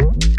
I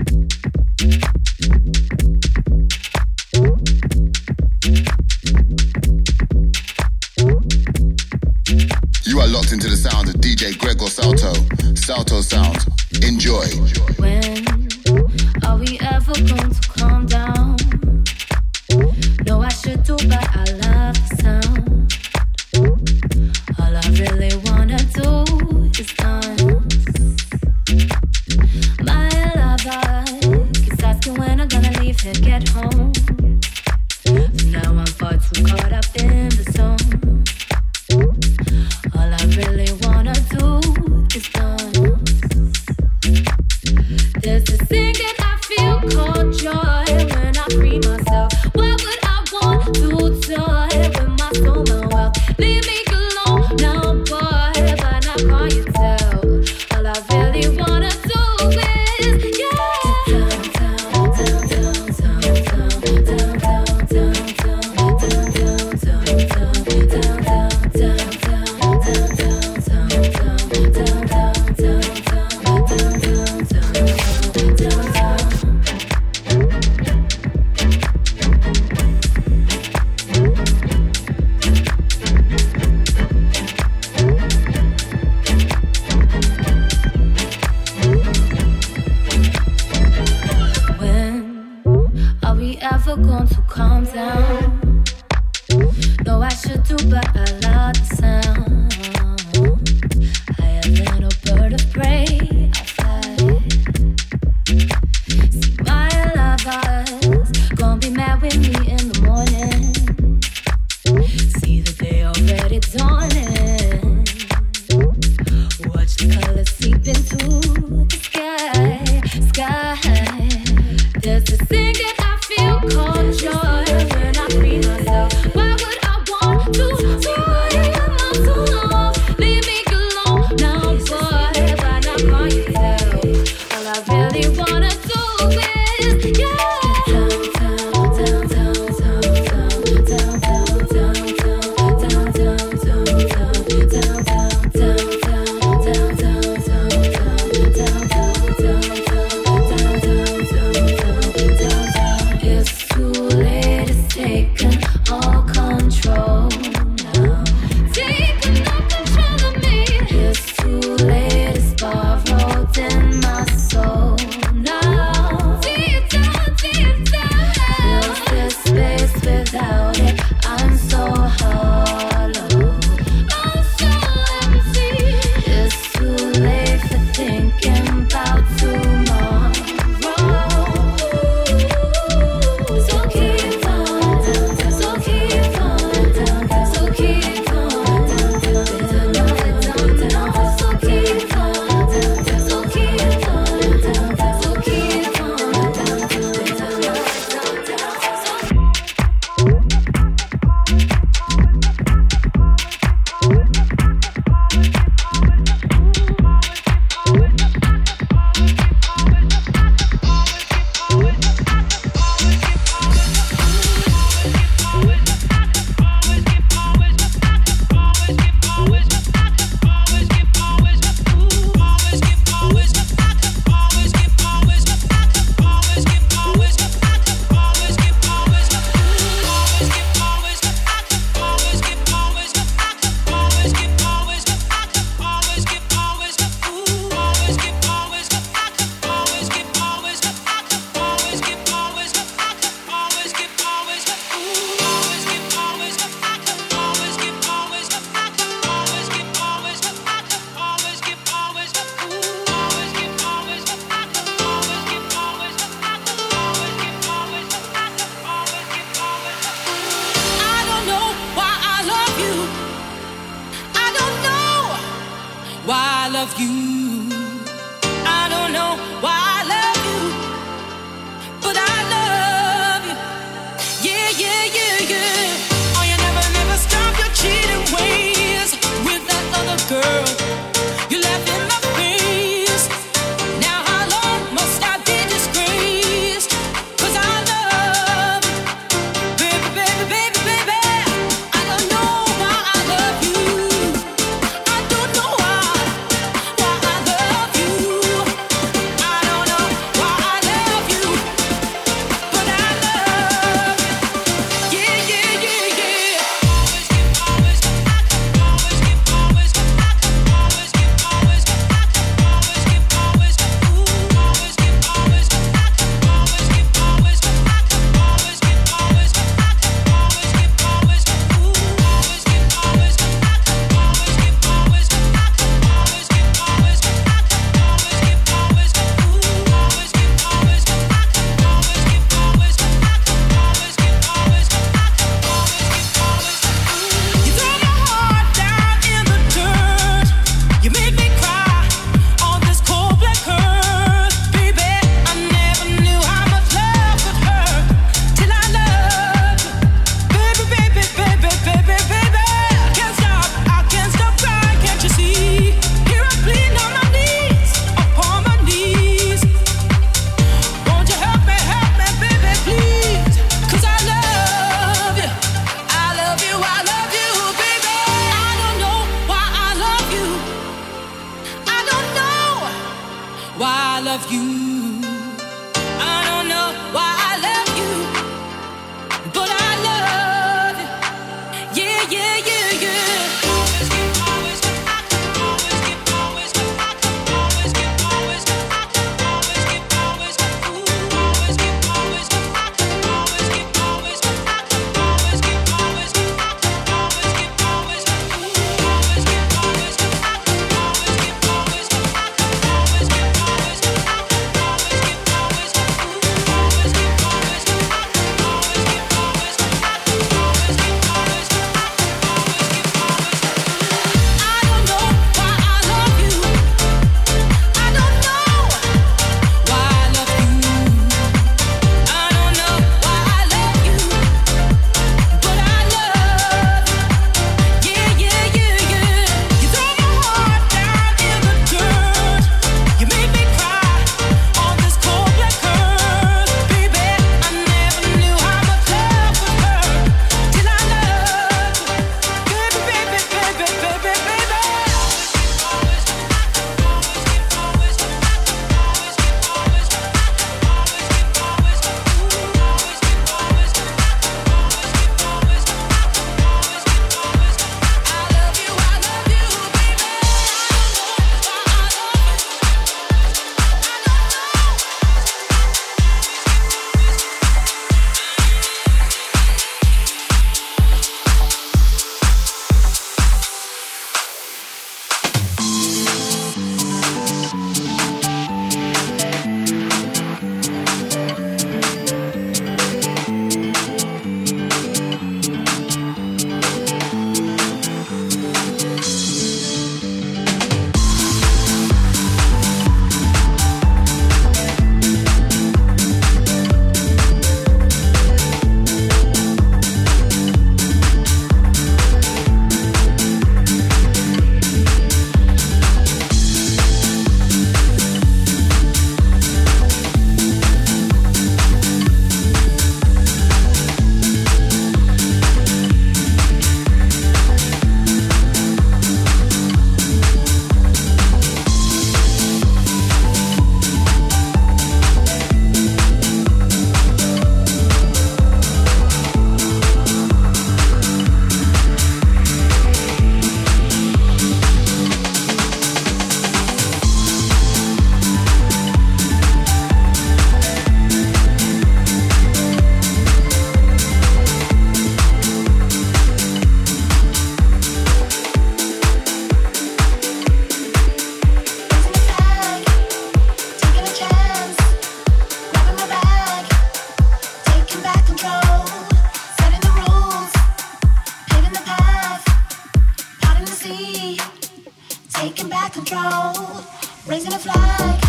raising a flag,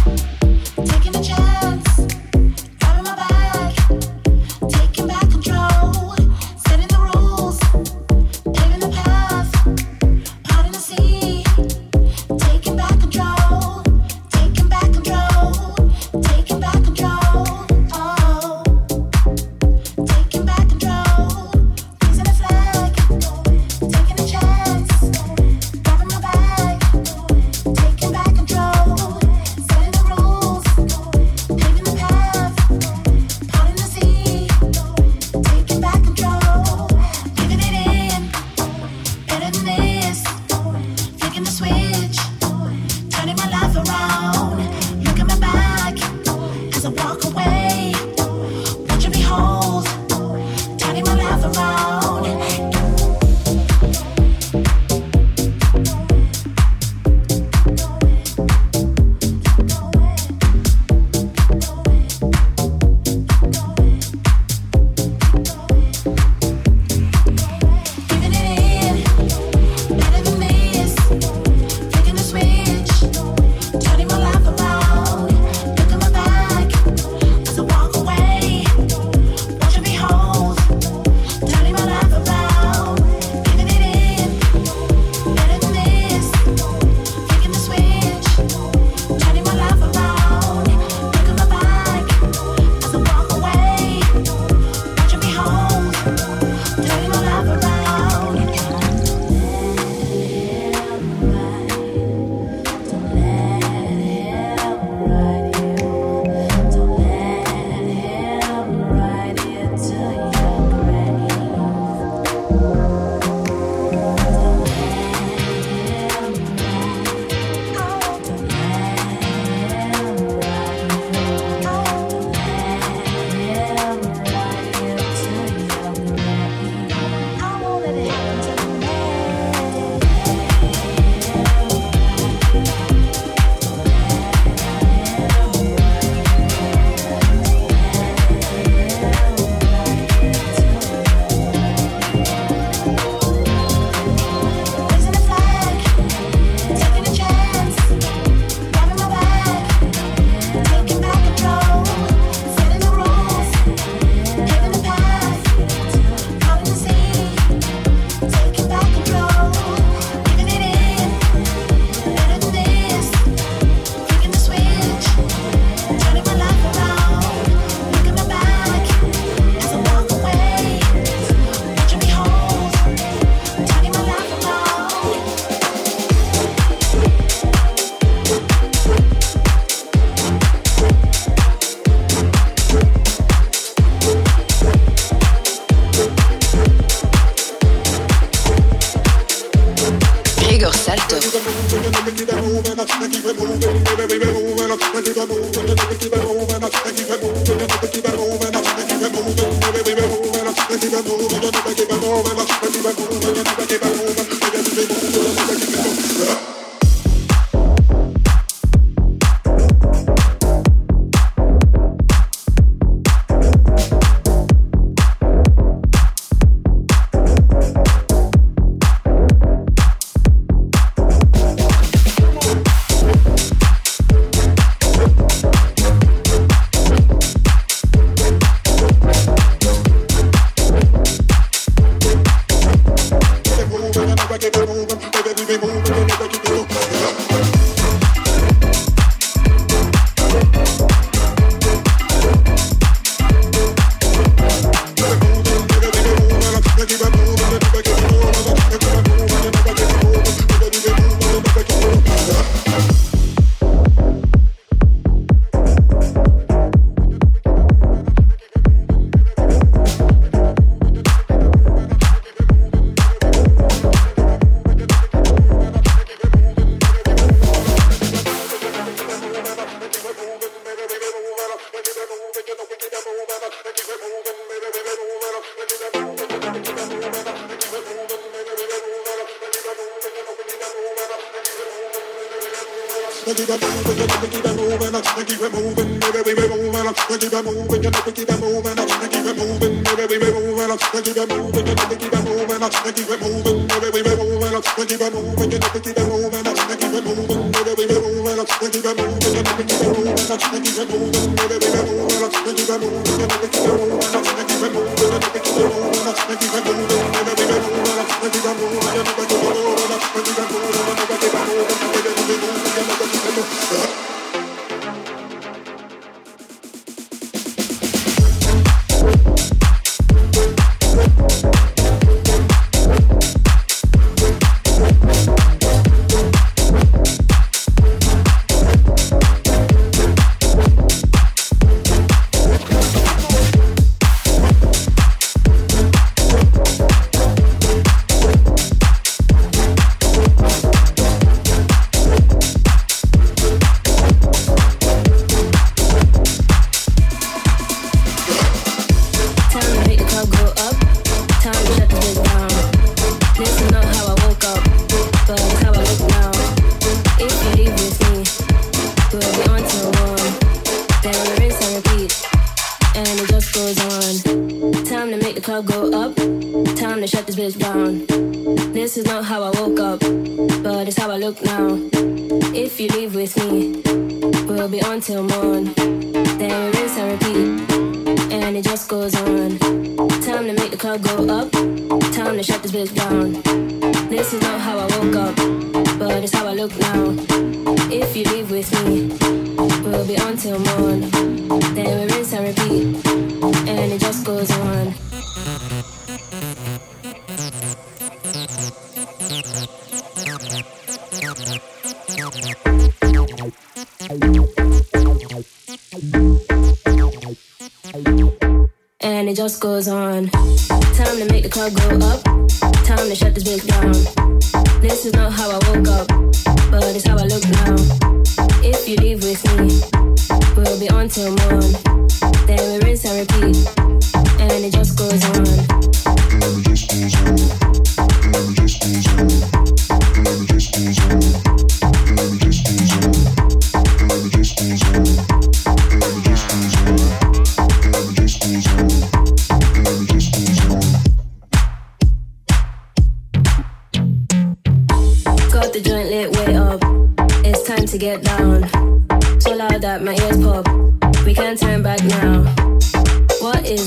taking a chance.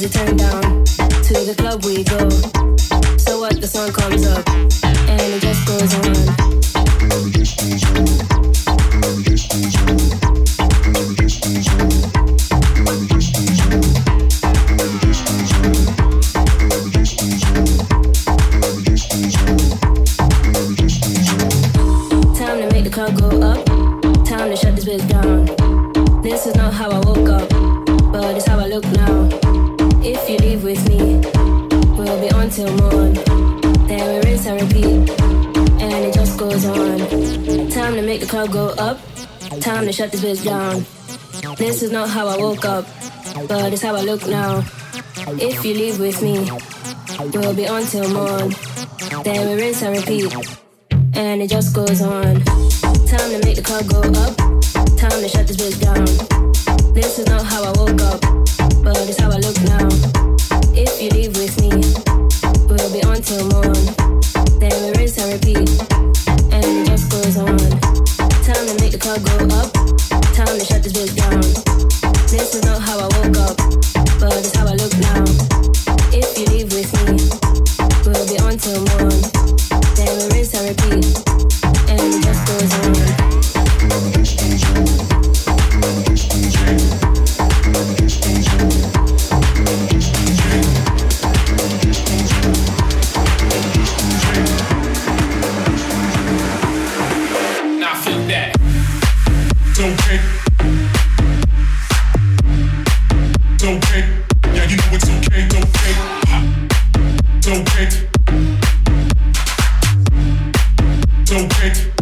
Make the club we go We'll be on till morn. Then we rinse and repeat. And it just goes on. Time to make the club go up. no big.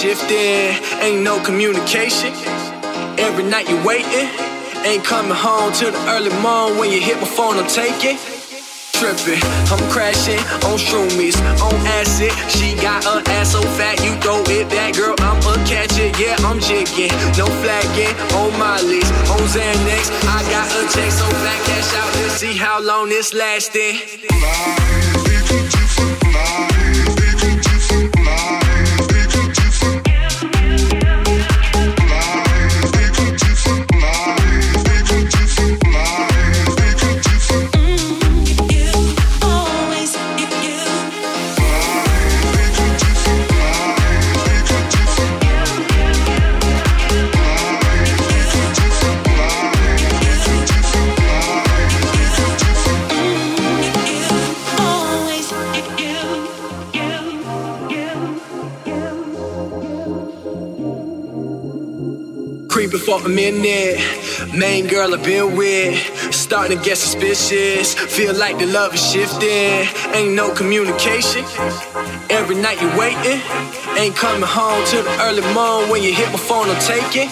Shifting. Ain't no communication. Every night you waiting. Ain't coming home till the early morning. When you hit my phone, I'm taking. Tripping, I'm crashing on shroomies, on acid. She got her ass so fat, you throw it back, girl. I'm a catcher, yeah, I'm jigging. No flagging on my list, on Xanax. I got a check so fat, cash out. Let's see how long this lasting. A minute. Main girl I've been with. Starting to get suspicious. Feel like the love is shifting. Ain't no communication. Every night you're waiting. Ain't coming home till the early morning. When you hit my phone, I'm taking.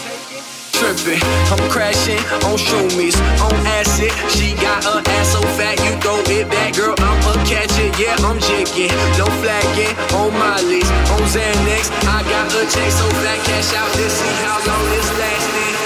Tripping, I'm crashing on shroomies, on acid. She got her ass so fat, you throw it back, girl. I'm a catcher, yeah, I'm jigging. No flagging on my list, on Xanax. I got a check so fat, cash out. Let's see how long this lasting.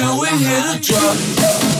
you, we hit a drop.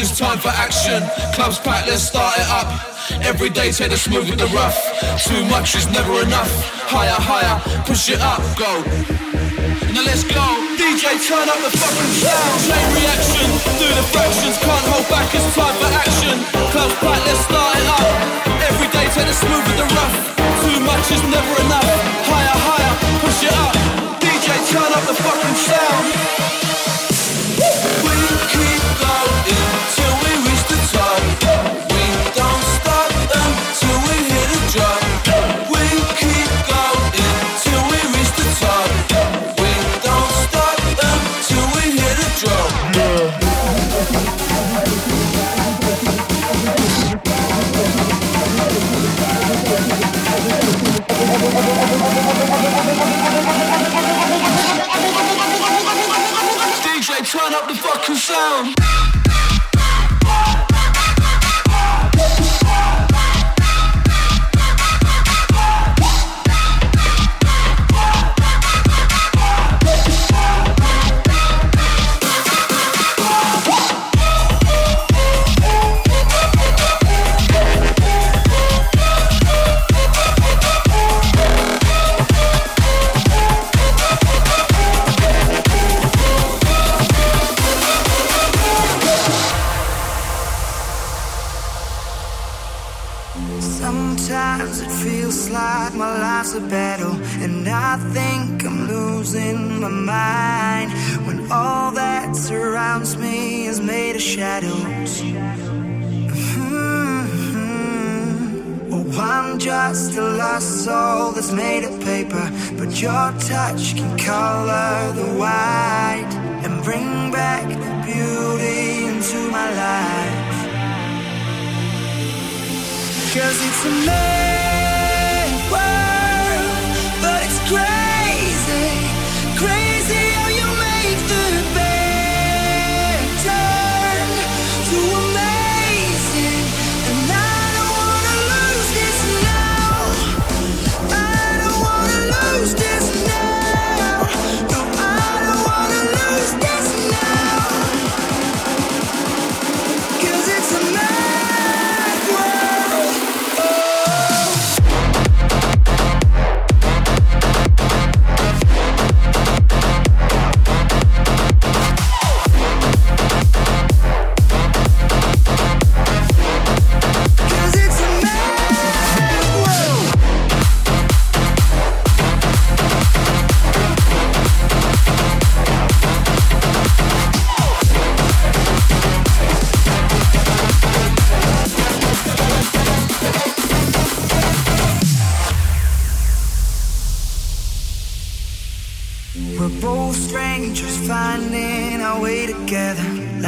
it's time for action. Clubs packed, let's start it up. Every day take the smooth with the rough. Too much is never enough. Higher, higher, push it up, go. Now let's go. DJ, turn up the fucking sound. Chain reaction, do the fractions, can't hold back. It's time for action. Clubs packed, let's start it up. Every day take the smooth with the rough. Too much is never enough. Higher, higher, push it up. DJ, turn up the fucking sound.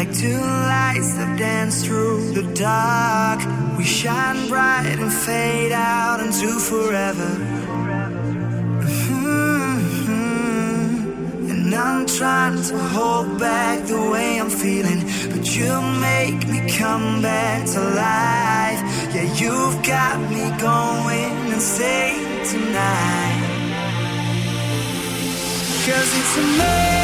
Like two lights that dance through the dark. We shine bright and fade out into forever. Mhm. And I'm trying to hold back the way I'm feeling. But you make me come back to life. Yeah, you've got me going insane tonight. Cause it's a